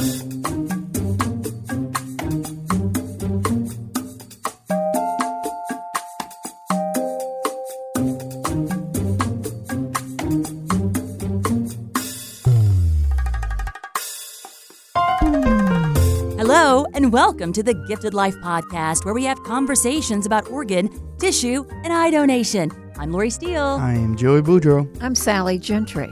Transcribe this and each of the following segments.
Hello, and welcome to the Gifted Life Podcast, where we have conversations about organ, tissue, and eye donation. I'm Lori Steele, I am Joey Boudreau. I'm Sally Gentry.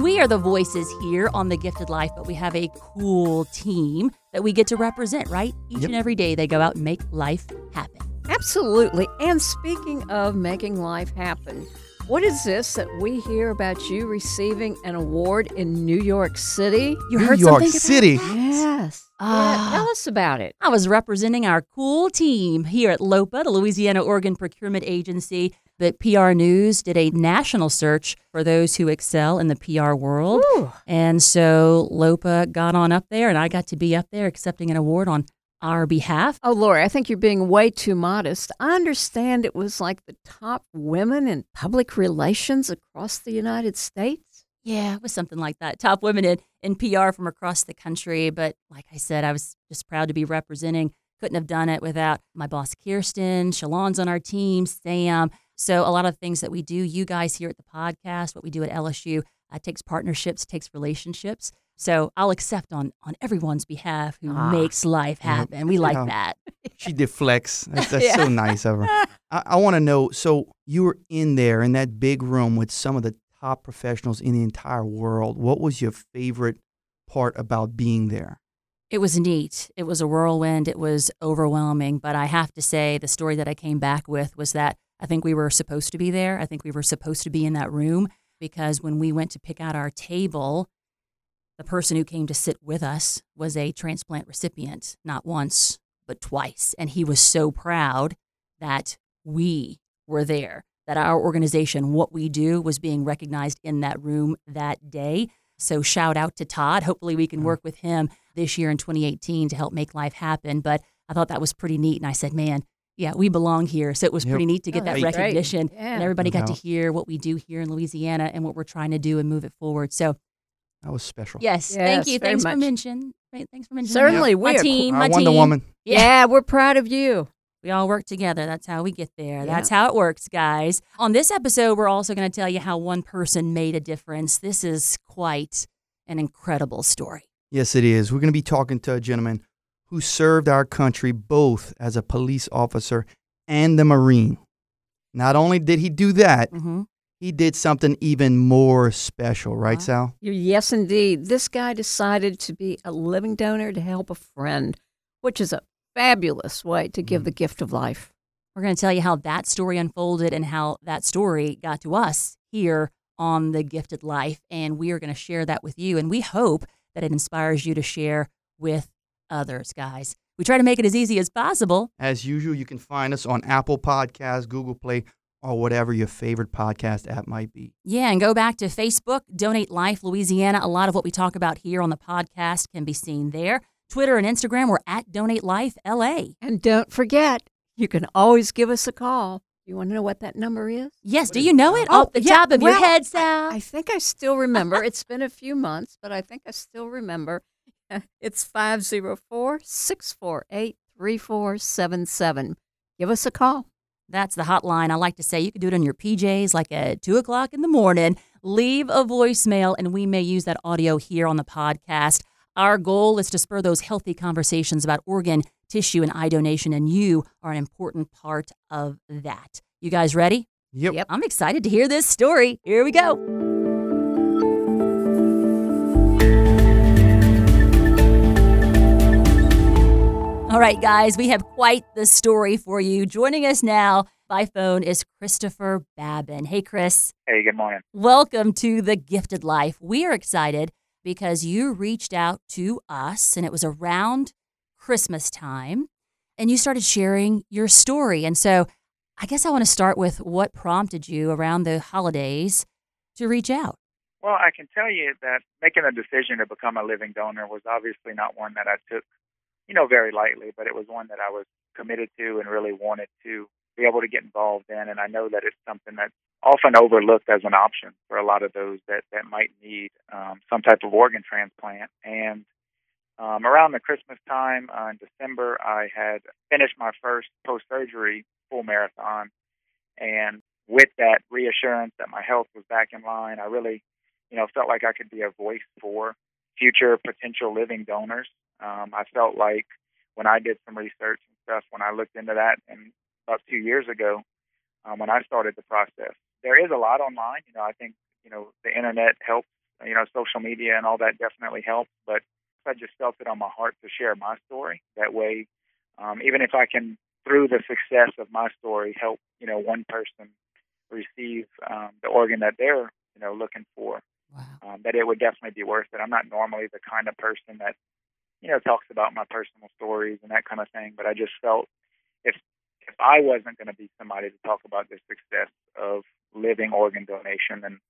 And we are the voices here on the Gifted Life, but we have a cool team that we get to represent, right? Each Yep. and every day, they go out and make life happen. Absolutely. And speaking of making life happen, what is this that we hear about you receiving an award in New York City? You New heard York something about New York City. that? Yes. Yeah, ah. tell us about it. I was representing our cool team here at LOPA, the Louisiana Organ Procurement Agency. But PR News did a national search for those who excel in the PR world. Ooh. And so LOPA got on up there, and I got to be up there accepting an award on our behalf. Oh, Lori, I think you're being way too modest. I understand it was like the top women in public relations across the United States. Yeah, it was something like that. Top women in, in PR from across the country. But like I said, I was just proud to be representing. Couldn't have done it without my boss, Kirsten. Shalon's on our team, Sam. So a lot of things that we do, you guys here at the podcast, what we do at LSU, uh, takes partnerships, takes relationships. So I'll accept on on everyone's behalf who Ah. makes life happen. We like Yeah. that. She deflects. That's, that's Yeah. so nice of her. I, I want to know. So you were in there in that big room with some of the top professionals in the entire world. What was your favorite part about being there? It was neat. It was a whirlwind. It was overwhelming. But I have to say, the story that I came back with was that I think we were supposed to be there. I think we were supposed to be in that room because when we went to pick out our table, the person who came to sit with us was a transplant recipient, not once, but twice. And he was so proud that we were there, that our organization, what we do, was being recognized in that room that day. So shout out to Todd. Hopefully, we can work with him this year in 2018 to help make life happen. But I thought that was pretty neat. And I said, man, yeah, we belong here. So it was Yep. pretty neat to get Oh, that recognition. And everybody got to hear what we do here in Louisiana and what we're trying to do and move it forward. So, That was special. yes, thank you. very Thanks for mentioning. right, Thanks for mentioning. Certainly, my we are team, I my Wonder team. Woman. Yeah. we're proud of you. We all work together. That's how we get there. Yeah. That's how it works, guys. On this episode, we're also going to tell you how one person made a difference. This is quite an incredible story. Yes, it is. We're going to be talking to a gentleman who served our country both as a police officer and a Marine. Not only did he do that, hmm he did something even more special, right, Wow. Sal? Yes, indeed. This guy decided to be a living donor to help a friend, which is a fabulous way to give Mhm. the gift of life. We're going to tell you how that story unfolded and how that story got to us here on The Gifted Life. And we are going to share that with you. And we hope that it inspires you to share with others, guys. We try to make it as easy as possible. As usual, you can find us on Apple Podcasts, Google Play, or whatever your favorite podcast app might be. Yeah, and go back to Facebook, Donate Life Louisiana. A lot of what we talk about here on the podcast can be seen there. Twitter and Instagram, we're at Donate Life LA. And don't forget, you can always give us a call. You want to know what that number is? Yes, What do is you know it Oh, off the yeah, top of your head, Sal? I think I still remember. it's been a few months, but I think I still remember. It's 504 648 3477. Give us a call. That's the hotline. I like to say you can do it on your PJs, like at two o'clock in the morning. Leave a voicemail, and we may use that audio here on the podcast. Our goal is to spur those healthy conversations about organ, tissue, and eye donation, and you are an important part of that. You guys ready? Yep. Yep. I'm excited to hear this story. Here we go. All right, guys, we have quite the story for you. Joining us now by phone is Christopher Babin. Hey, Chris. Hey, good morning. Welcome to The Gifted Life. We are excited because you reached out to us and it was around Christmas time and you started sharing your story. And so I guess I want to start with what prompted you around the holidays to reach out. Well, I can tell you that making a decision to become a living donor was obviously not one that I took, you know, very lightly, but it was one that I was committed to and really wanted to be able to get involved in. And I know that it's something that's often overlooked as an option for a lot of those that, that might need um, some type of organ transplant. And um, around the Christmas time uh, in December, I had finished my first post surgery full marathon. And with that reassurance that my health was back in line, I really, you know, felt like I could be a voice for future potential living donors. Um, I felt like when I did some research and stuff, when I looked into that, and about two years ago, um, when I started the process, there is a lot online. You know, I think you know the internet helps. You know, social media and all that definitely helps, but I just felt it on my heart to share my story. That way, um, even if I can, through the success of my story, help you know one person receive um, the organ that they're you know looking for, wow. um, that it would definitely be worth it. I'm not normally the kind of person that you know talks about my personal stories and that kind of thing, but I just felt if if I wasn't going to be somebody to talk about the success of living organ donation, then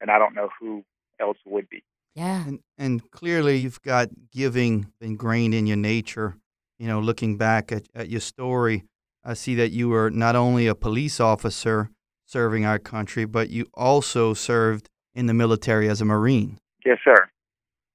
then I don't know who else would be. Yeah. And, and clearly, you've got giving ingrained in your nature. You know, looking back at, at your story, I see that you were not only a police officer serving our country, but you also served in the military as a Marine. Yes, sir.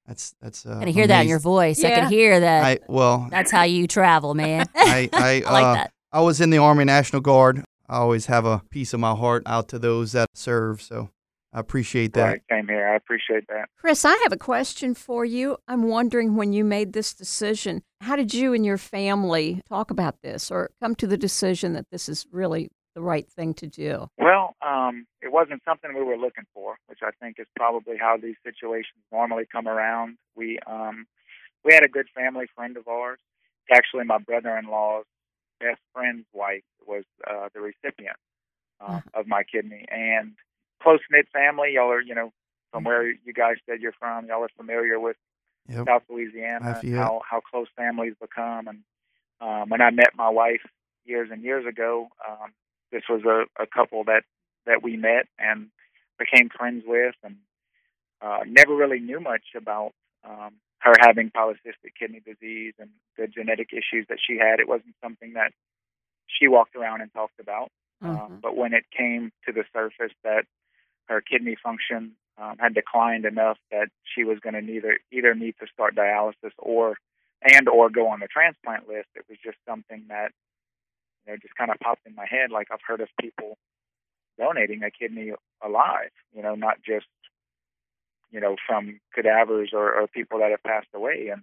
That's that's. Uh, I can hear that in your voice. Yeah. I can hear that. I well. that's how you travel, man. I I, I like uh, that. I was in the Army National Guard. I always have a piece of my heart out to those that serve. So I appreciate that. Right, same here. I appreciate that. Chris, I have a question for you. I'm wondering when you made this decision, how did you and your family talk about this or come to the decision that this is really the right thing to do? Well, um, it wasn't something we were looking for, which I think is probably how these situations normally come around. We um, we had a good family friend of ours. Actually, my brother-in-law's best friend's wife was uh, the recipient uh, of my kidney, and close knit family. Y'all are, you know, from where you guys said you're from. Y'all are familiar with Yep. South Louisiana, and how how close families become. And um, when I met my wife years and years ago, um, this was a, a couple that that we met and became friends with, and uh, never really knew much about um, her having polycystic kidney disease and the genetic issues that she had. It wasn't something that she walked around and talked about. Um, but when it came to the surface that her kidney function um, had declined enough that she was going to neither either need to start dialysis or and or go on the transplant list, it was just something that you know just kind of popped in my head. Like I've heard of people donating a kidney alive, you know, not just you know from cadavers or, or people that have passed away. And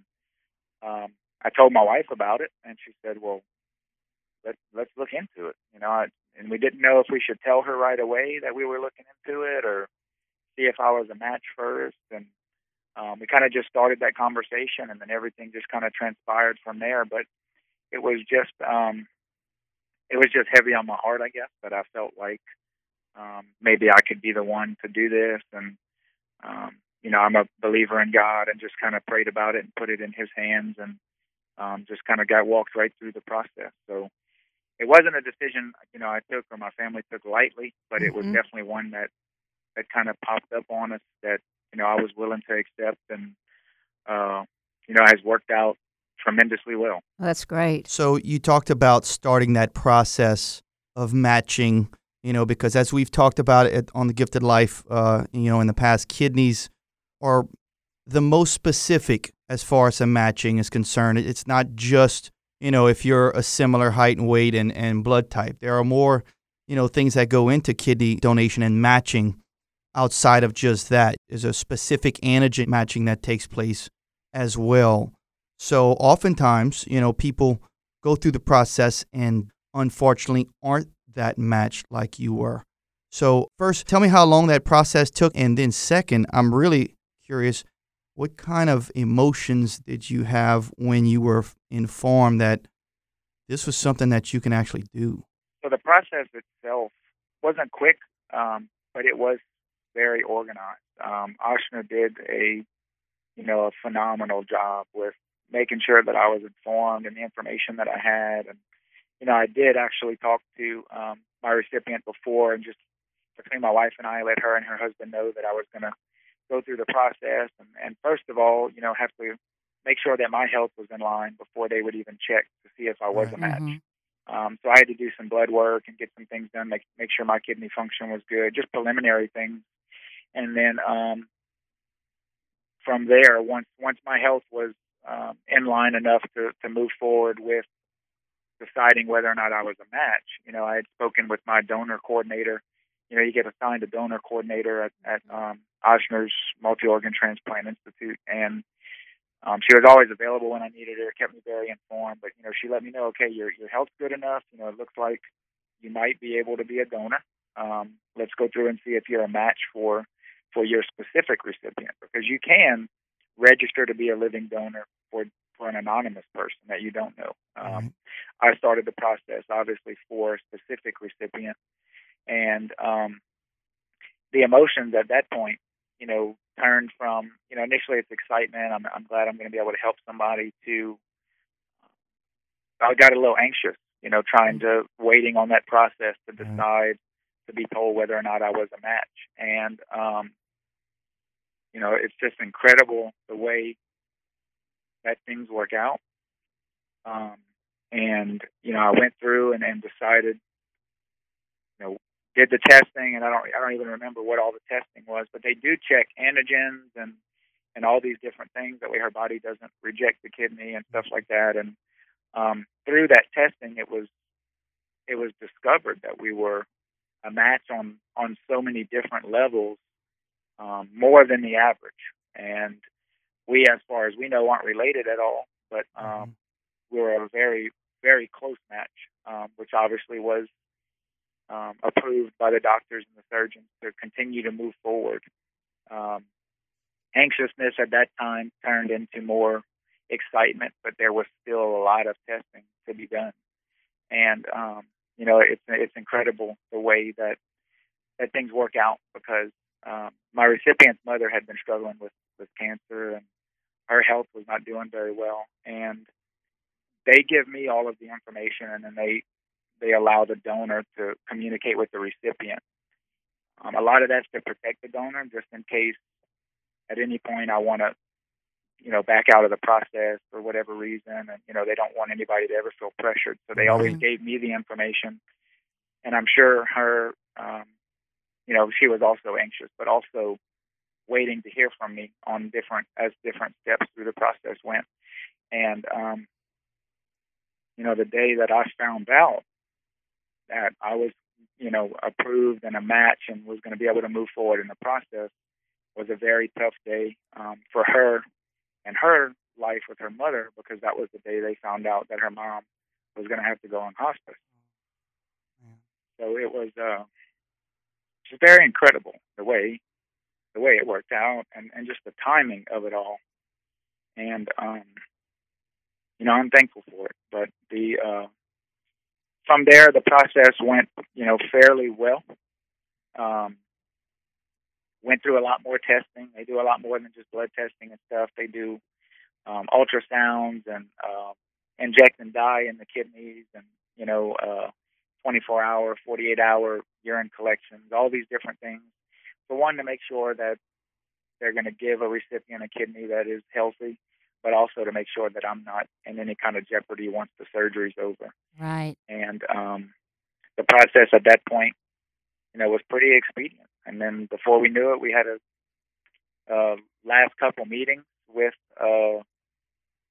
um, I told my wife about it, and she said, "Well, let's let's look into it." You know, I, and we didn't know if we should tell her right away that we were looking into it or see if I was a match first. And um, we kind of just started that conversation, and then everything just kind of transpired from there. But it was just um, it was just heavy on my heart, I guess. That I felt like um, maybe I could be the one to do this, and um, you know, I'm a believer in God, and just kind of prayed about it and put it in His hands, and um, just kind of got walked right through the process. So it wasn't a decision you know I took or my family took lightly, but it was Mhm. definitely one that that kind of popped up on us that you know I was willing to accept and uh, you know has worked out tremendously well. That's great. So you talked about starting that process of matching, you know, because as we've talked about it on the Gifted Life, uh, you know, in the past, kidneys are the most specific as far as a matching is concerned. It's not just, you know, if you're a similar height and weight and, and blood type. There are more, you know, things that go into kidney donation and matching outside of just that. There's a specific antigen matching that takes place as well. So oftentimes, you know, people go through the process and unfortunately aren't that matched like you were. So, first, tell me how long that process took. And then, second, I'm really curious what kind of emotions did you have when you were informed that this was something that you can actually do? So the process itself wasn't quick, um, but it was very organized. Um, Ochsner did a, you know, a phenomenal job with making sure that I was informed and the information that I had. And, you know, I did actually talk to um, my recipient before and just between my wife and I let her and her husband know that I was going to go through the process. And, and first of all, you know, have to make sure that my health was in line before they would even check to see if I was a match. Mhm. Um, so I had to do some blood work and get some things done, make make sure my kidney function was good, just preliminary things. And then um, from there, once once my health was um, in line enough to to move forward with deciding whether or not I was a match. You know, I had spoken with my donor coordinator. You know, you get assigned a donor coordinator at, at um, Ochsner's Multi Organ Transplant Institute, and um, she was always available when I needed her. Kept me very informed, but you know, she let me know, okay, your your health's good enough. You know, it looks like you might be able to be a donor. Um, let's go through and see if you're a match for for your specific recipient, because you can register to be a living donor for for an anonymous person that you don't know. Um, I started the process obviously for a specific recipient, and um, the emotions at that point, you know, turned from you know initially it's excitement. I'm I'm glad I'm going to be able to help somebody. To I got a little anxious, you know, trying to waiting on that process to decide to be told whether or not I was a match, and um, you know, it's just incredible the way that things work out. Um, and you know, I went through and, and decided, you know, did the testing, and I don't, I don't even remember what all the testing was, but they do check antigens and and all these different things that way her body doesn't reject the kidney and stuff like that. And um, through that testing, it was it was discovered that we were a match on on so many different levels, um, more than the average. And we, as far as we know, aren't related at all, but um, mm-hmm. we were a very, very close match, um, which obviously was um, approved by the doctors and the surgeons to continue to move forward. Um, anxiousness at that time turned into more excitement, but there was still a lot of testing to be done. And um, you know, it's it's incredible the way that that things work out because um, my recipient's mother had been struggling with with cancer and her health was not doing very well. And they give me all of the information and then they they allow the donor to communicate with the recipient. Um, a lot of that's to protect the donor just in case at any point i want to you know back out of the process for whatever reason and you know they don't want anybody to ever feel pressured. So they always gave me the information and i'm sure her um, you know she was also anxious but also waiting to hear from me on different as different steps through the process went. And um, you know, the day that I found out that I was, you know, approved and a match and was going to be able to move forward in the process was a very tough day um, for her and her life with her mother because that was the day they found out that her mom was going to have to go on hospice. So it was uh, very incredible the way the way it worked out and, and just the timing of it all. And um, you know, I'm thankful for it. But the uh, from there, the process went you know fairly well. Um, went through a lot more testing. They do a lot more than just blood testing and stuff. They do um, ultrasounds and uh, inject and dye in the kidneys, and you know, uh, 24 hour, 48 hour urine collections, all these different things for one to make sure that they're going to give a recipient a kidney that is healthy, but also to make sure that I'm not in any kind of jeopardy once the surgery's over. Right. And um, the process at that point, you know, was pretty expedient. And then before we knew it, we had a uh, last couple meetings with. Uh,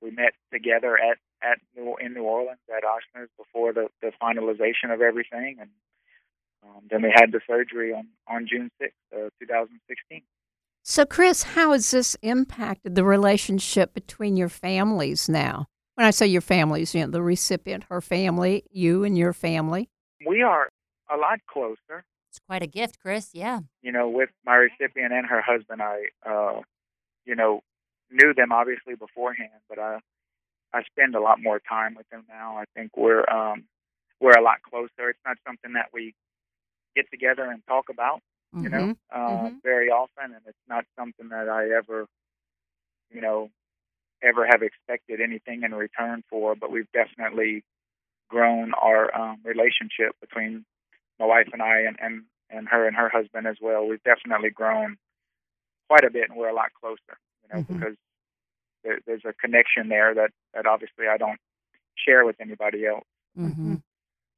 we met together at at New, in New Orleans at Ochsner's before the the finalization of everything, and um, then we had the surgery on, on June 6th, uh, 2016. So, Chris, how has this impacted the relationship between your families now? When I say your families, you know, the recipient, her family, you and your family. We are a lot closer. It's quite a gift, Chris. Yeah. You know, with my recipient and her husband, I, uh, you know, knew them obviously beforehand, but I, I spend a lot more time with them now. I think we're, um, we're a lot closer. It's not something that we get together and talk about, you mm-hmm. know, uh, mm-hmm. very often, and it's not something that I ever, you know, ever have expected anything in return for. But we've definitely grown our um, relationship between my wife and I, and, and and her and her husband as well. We've definitely grown quite a bit, and we're a lot closer, you know, mm-hmm. because there, there's a connection there that that obviously I don't share with anybody else. Mm-hmm.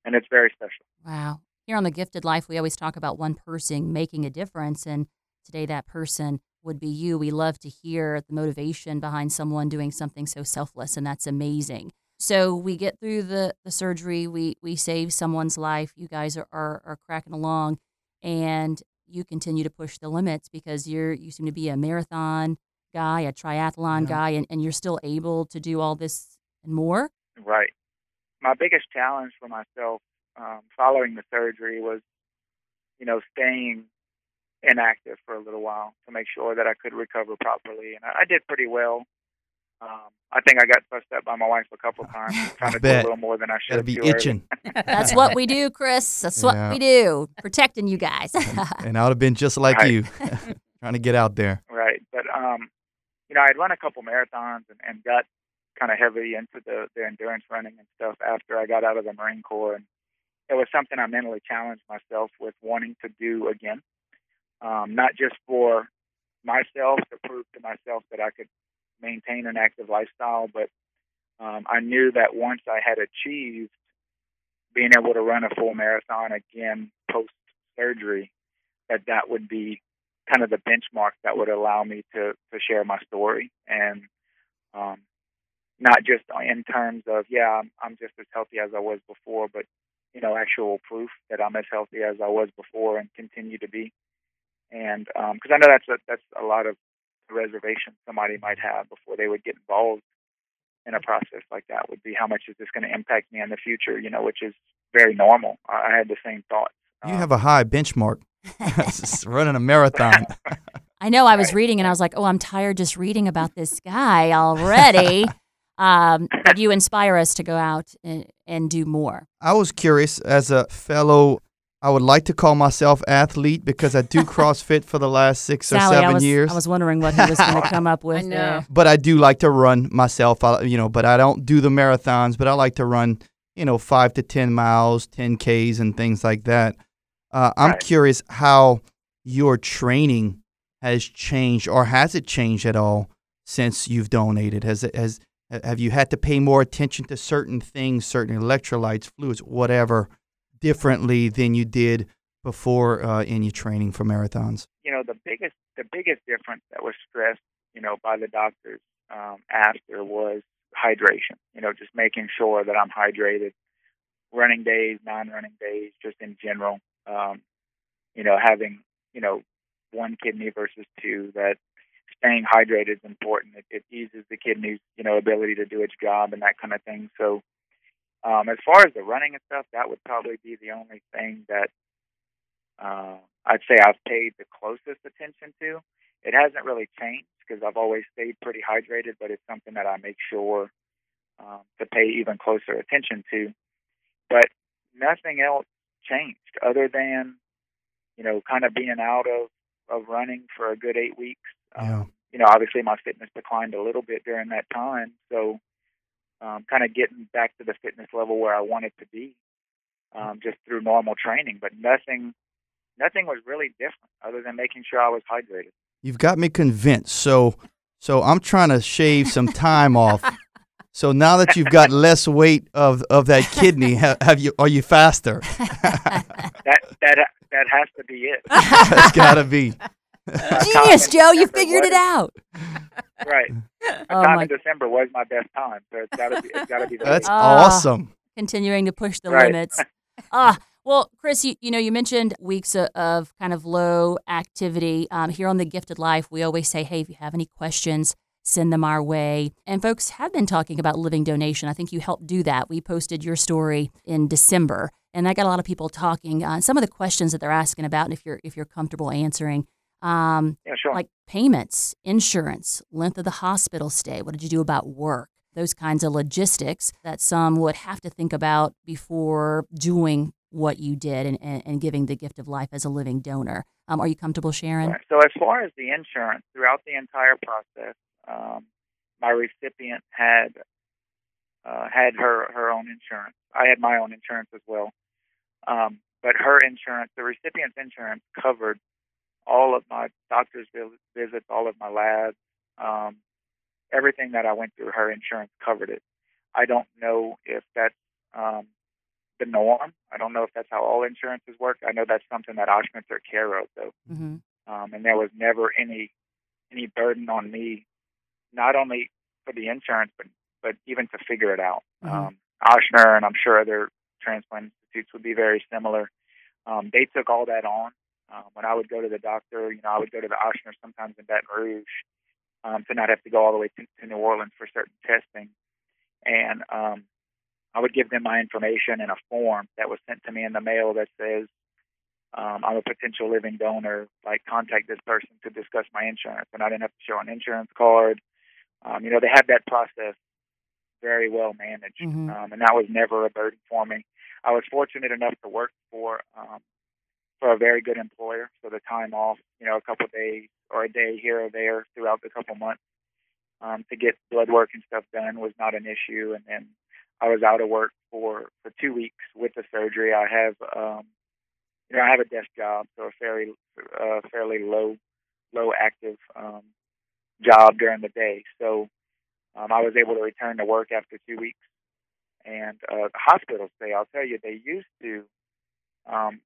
And it's very special. Wow. Here on The Gifted Life, we always talk about one person making a difference. And today, that person would be you. We love to hear the motivation behind someone doing something so selfless, and that's amazing. So we get through the, the surgery, we, we save someone's life. You guys are, are, are cracking along, and you continue to push the limits because you're you seem to be a marathon guy, a triathlon Yeah. guy, and, and you're still able to do all this and more. Right. My biggest challenge for myself um, following the surgery was, you know, staying inactive for a little while to make sure that I could recover properly, and I, I did pretty well. Um, I think I got fussed up by my wife a couple times, trying to do a little more than I should. Gotta be itching. That's what we do, Chris. That's what Yeah. we do, protecting you guys. and I would have been just like Right. you, trying to get out there. Right. But um, you know, I'd run a couple marathons and, and got kind of heavy into the, the endurance running and stuff after I got out of the Marine Corps and it was something I mentally challenged myself with wanting to do again. Um, not just for myself to prove to myself that I could maintain an active lifestyle, but um, I knew that once I had achieved being able to run a full marathon again post surgery, that that would be kind of the benchmark that would allow me to to share my story and um, not just in terms of yeah I'm, I'm just as healthy as I was before, but you know actual proof that I'm as healthy as I was before and continue to be. And because I know that's a, that's a lot of reservation somebody might have before they would get involved in a process like that would be how much is this going to impact me in the future, you know, which is very normal. I I had the same thoughts. You Um, have a high benchmark. Running a marathon. I know I was Right. reading and I was like, oh, I'm tired just reading about this guy already. um, but you inspire us to go out and, and do more. I was curious as a fellow. I would like to call myself athlete because I do CrossFit for the last six or seven I was, years. I was wondering what he was going to come up with. I know. there. but I do like to run myself. I, you know, but I don't do the marathons. But I like to run, you know, five to ten miles, ten Ks, and things like that. Uh, I'm Right. curious how your training has changed, or has it changed at all since you've donated? Has it has have you had to pay more attention to certain things, certain electrolytes, fluids, whatever, differently than you did before uh, in your training for marathons? you know the biggest the biggest difference that was stressed you know by the doctors um, after was hydration you know just making sure that i'm hydrated running days non-running days just in general um, you know having you know one kidney versus two that staying hydrated is important it, it eases the kidney's you know ability to do its job and that kind of thing so um, as far as the running and stuff that would probably be the only thing that uh, I'd say I've paid the closest attention to. It hasn't really changed because I've always stayed pretty hydrated, but it's something that I make sure um, to pay even closer attention to. But nothing else changed other than, you know, kind of being out of, of running for a good eight weeks. Yeah. Um, you know, obviously my fitness declined a little bit during that time. So um, kind of getting back to the fitness level where I wanted to be um, just through normal training, but nothing nothing was really different other than making sure I was hydrated. You've got me convinced. So, so I'm trying to shave some time off. So now that you've got less weight of, of that kidney, have, have you are you faster? That that that has to be it. That's got to be. Genius, Joe. You December figured it out. Right. My Oh, time my- in December was my best time, so it's gotta be it's gotta be the That's way. Ah. awesome. continuing to push the Right. limits. Ah, well, Chris, you, you know, you mentioned weeks of, of kind of low activity. Um, here on The Gifted Life, we always say, hey, if you have any questions, send them our way. And folks have been talking about living donation. I think you helped do that. We posted your story in December, and that got a lot of people talking. Uh, some of the questions that they're asking about, and if you're if you're comfortable answering, um, Yeah, sure. like payments, insurance, length of the hospital stay. What did you do about work? Those kinds of logistics that some would have to think about before doing what you did and, and, and giving the gift of life as a living donor. Um, are you comfortable sharing? Right. So as far as the insurance, throughout the entire process, um, my recipient had uh, had her her own insurance. I had my own insurance as well, um, but her insurance, the recipient's insurance, covered all of my doctor's visits, all of my labs, um, everything that I went through. Her insurance covered it. I don't know if that's um, the norm. I don't know if that's how all insurances work. I know that's something that Ochsner took care of, though Mm-hmm. um, and there was never any any burden on me, not only for the insurance, but but even to figure it out. Mhm. Um, Ochsner and I'm sure other transplant institutes would be very similar. Um, they took all that on. Um, when I would go to the doctor, you know, I would go to the Ochsner sometimes in Baton Rouge um, to not have to go all the way to, to New Orleans for certain testing. And um, I would give them my information in a form that was sent to me in the mail that says, um, I'm a potential living donor. Like, contact this person to discuss my insurance. And I didn't have to show an insurance card. Um, you know, they had that process very well managed, Mhm. um, and that was never a burden for me. I was fortunate enough to work for um, for a very good employer, so the time off, you know, a couple of days or a day here or there throughout the couple months um, to get blood work and stuff done was not an issue. And then I was out of work for for two weeks with the surgery. I have, um, you know, I have a desk job, so a fairly uh, fairly low low active um, job during the day. So um, I was able to return to work after two weeks. And uh, the hospital stay, I'll tell you, they used to um,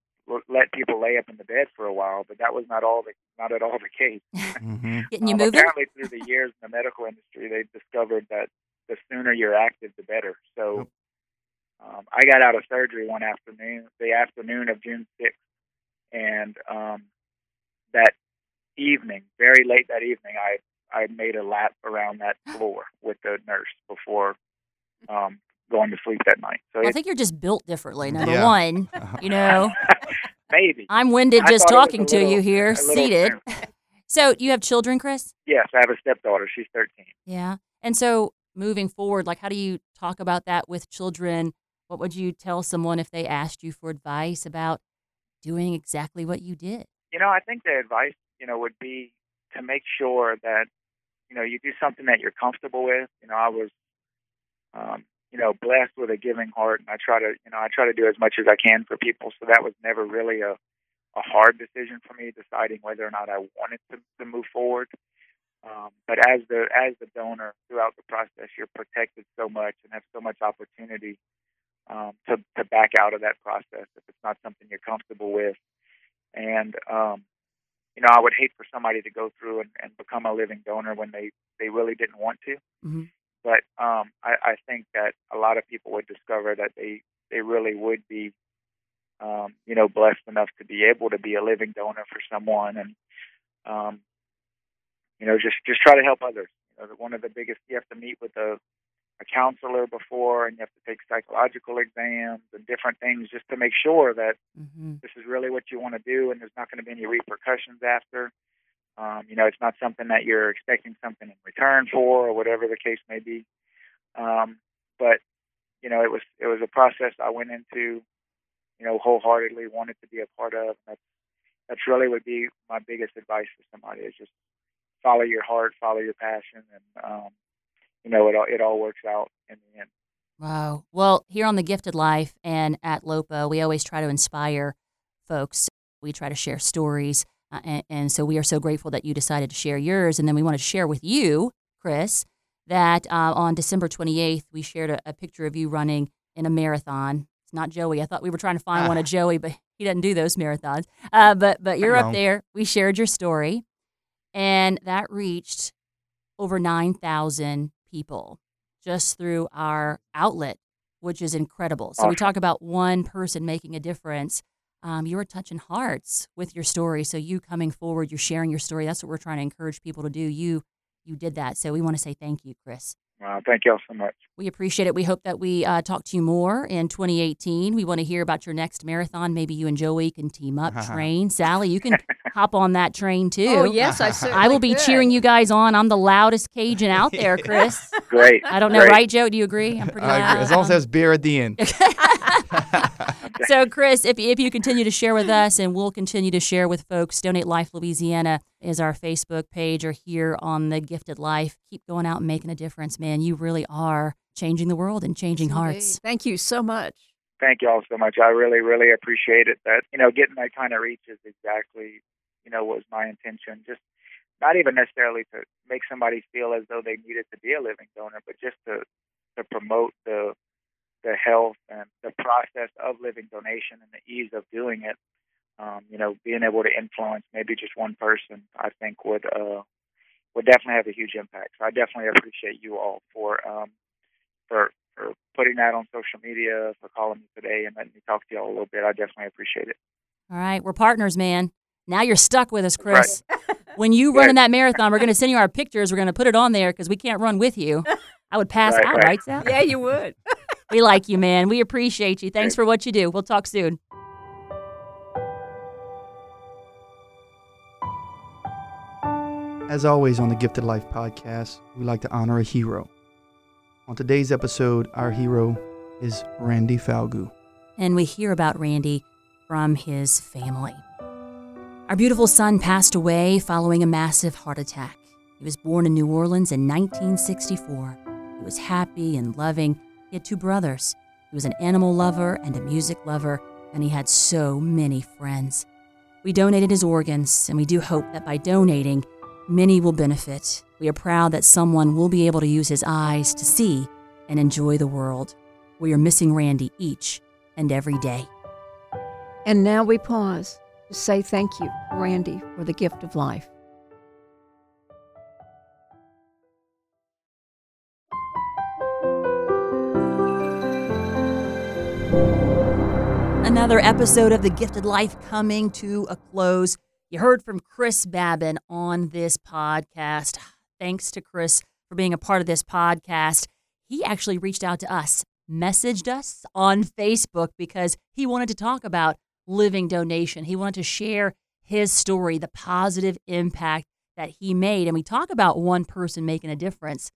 let people lay up in the bed for a while, but that was not all the not at all the case. hmm Getting you Um, moving? Apparently, through the years in the medical industry, they discovered that the sooner you're active, the better. So, um, I got out of surgery one afternoon, the afternoon of June 6th, and um, that evening, very late that evening, I I made a lap around that floor with the nurse before um, going to sleep that night. So Well, I think you're just built differently. Number Yeah. one, you know, maybe I'm winded I just thought it was talking to little- you here, seated. So you have children, Chris? Yes, I have a stepdaughter. She's 13. Yeah. And so moving forward, like how do you talk about that with children? What would you tell someone if they asked you for advice about doing exactly what you did? You know, I think the advice, you know, would be to make sure that, you know, you do something that you're comfortable with. You know, I was, um, you know, blessed with a giving heart, and I try to, you know, I try to do as much as I can for people. So that was never really a, a hard decision for me, deciding whether or not I wanted to, to move forward. Um, but as the as the donor throughout the process, you're protected so much and have so much opportunity um, to to back out of that process if it's not something you're comfortable with. And um, you know, I would hate for somebody to go through and, and become a living donor when they they really didn't want to. Mhm. But um, I, I think that a lot of people would discover that they they really would be, um, you know, blessed enough to be able to be a living donor for someone, and um, you know, just just try to help others. You know, one of the biggest you have to meet with a a counselor before, and you have to take psychological exams and different things just to make sure that hmm this is really what you want to do and there's not going to be any repercussions after. Um, you know, it's not something that you're expecting something in return for or whatever the case may be. Um, but, you know, it was it was a process I went into, you know, wholeheartedly wanted to be a part of. That's that's really would be my biggest advice for somebody is just follow your heart, follow your passion and um, you know, it all it all works out in the end. Wow. Well, here on The Gifted Life and at LOPA, we always try to inspire folks. We try to share stories. Uh, and, and so we are so grateful that you decided to share yours. And then we want to share with you, Chris, that uh, on December 28th, we shared a, a picture of you running in a marathon. It's not Joey. I thought we were trying to find one of Joey, but he doesn't do those marathons. Uh, but but you're up there. We shared your story, and that reached over 9,000 people just through our outlet, which is incredible. So we talk about one person making a difference. Um, you are touching hearts with your story. So you coming forward, you're sharing your story. That's what we're trying to encourage people to do. You you did that. So we want to say thank you, Chris. Uh, thank y'all so much. We appreciate it. We hope that we uh, talk to you more in 2018. We want to hear about your next marathon. Maybe you and Joey can team up, train. Sally, you can hop on that train too. Oh yes, I certainly I will be could. cheering you guys on. I'm the loudest Cajun out there, Chris. Great. I don't know, Great. right, Joe? Do you agree? I'm pretty I loud. agree. As long as there's beer at the end. so, Chris, if, if you continue to share with us, and we'll continue to share with folks, Donate Life Louisiana is our Facebook page or here on The Gifted Life. Keep going out and making a difference, man. You really are changing the world and changing Yes, hearts. Thank you so much. thank y'all so much. I really, really appreciate it. That you know, getting that kind of reach is exactly, you know, was my intention. Just not even necessarily to make somebody feel as though they needed to be a living donor, but just to to promote the the health and the process of living donation and the ease of doing it. Um, you know, being able to influence maybe just one person, I think would uh, would definitely have a huge impact. So I definitely appreciate you all for um, for for putting that on social media, for calling me today and letting me talk to y'all a little bit. I definitely appreciate it. All right, we're partners, man. Now you're stuck with us, Chris. Right. When you run in that marathon, we're going to send you our pictures. We're going to put it on there because we can't run with you. I would pass Right, out, right. right, Sal? Yeah, you would. We like you, man. We appreciate you. Thanks for what you do. We'll talk soon. As always on the Gifted Life podcast, we like to honor a hero. On today's episode, our hero is Randy Falgoust. And we hear about Randy from his family. Our beautiful son passed away following a massive heart attack. He was born in New Orleans in 1964. He was happy and loving. He had two brothers. He was an animal lover and a music lover, and he had so many friends. We donated his organs, and we do hope that by donating, many will benefit. We are proud that someone will be able to use his eyes to see and enjoy the world. We are missing Randy each and every day. And now we pause to say thank you, Randy, for the gift of life. Another episode of The Gifted Life coming to a close. You heard from Chris Babin on this podcast. Thanks to Chris for being a part of this podcast. He actually reached out to us, messaged us on Facebook because he wanted to talk about living donation. He wanted to share his story, the positive impact that he made. And we talk about one person making a difference.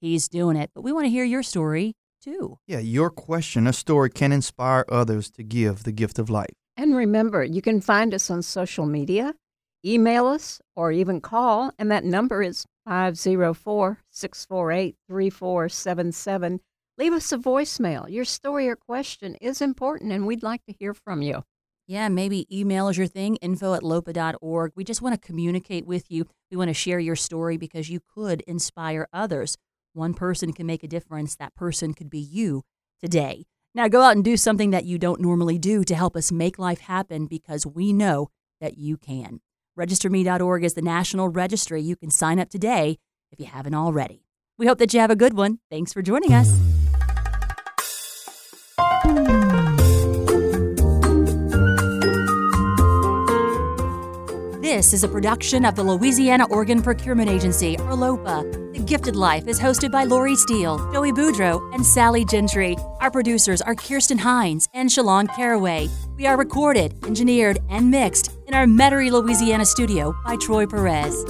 He's doing it. But we want to hear your story too. Yeah, your question, a story can inspire others to give the gift of life. And remember, you can find us on social media, email us, or even call, and that number is 504 648 3477. Leave us a voicemail. Your story or question is important, and we'd like to hear from you. Yeah, maybe email is your thing, info at lopa.org. We just want to communicate with you. We want to share your story because you could inspire others. One person can make a difference. That person could be you today. Now go out and do something that you don't normally do to help us make life happen because we know that you can. RegisterMe.org is the national registry. You can sign up today if you haven't already. We hope that you have a good one. Thanks for joining us. This is a production of the Louisiana Organ Procurement Agency, or LOPA. The Gifted Life is hosted by Lori Steele, Joey Boudreau, and Sally Gentry. Our producers are Kirsten Hines and Shalon Caraway. We are recorded, engineered, and mixed in our Metairie, Louisiana studio by Troy Perez.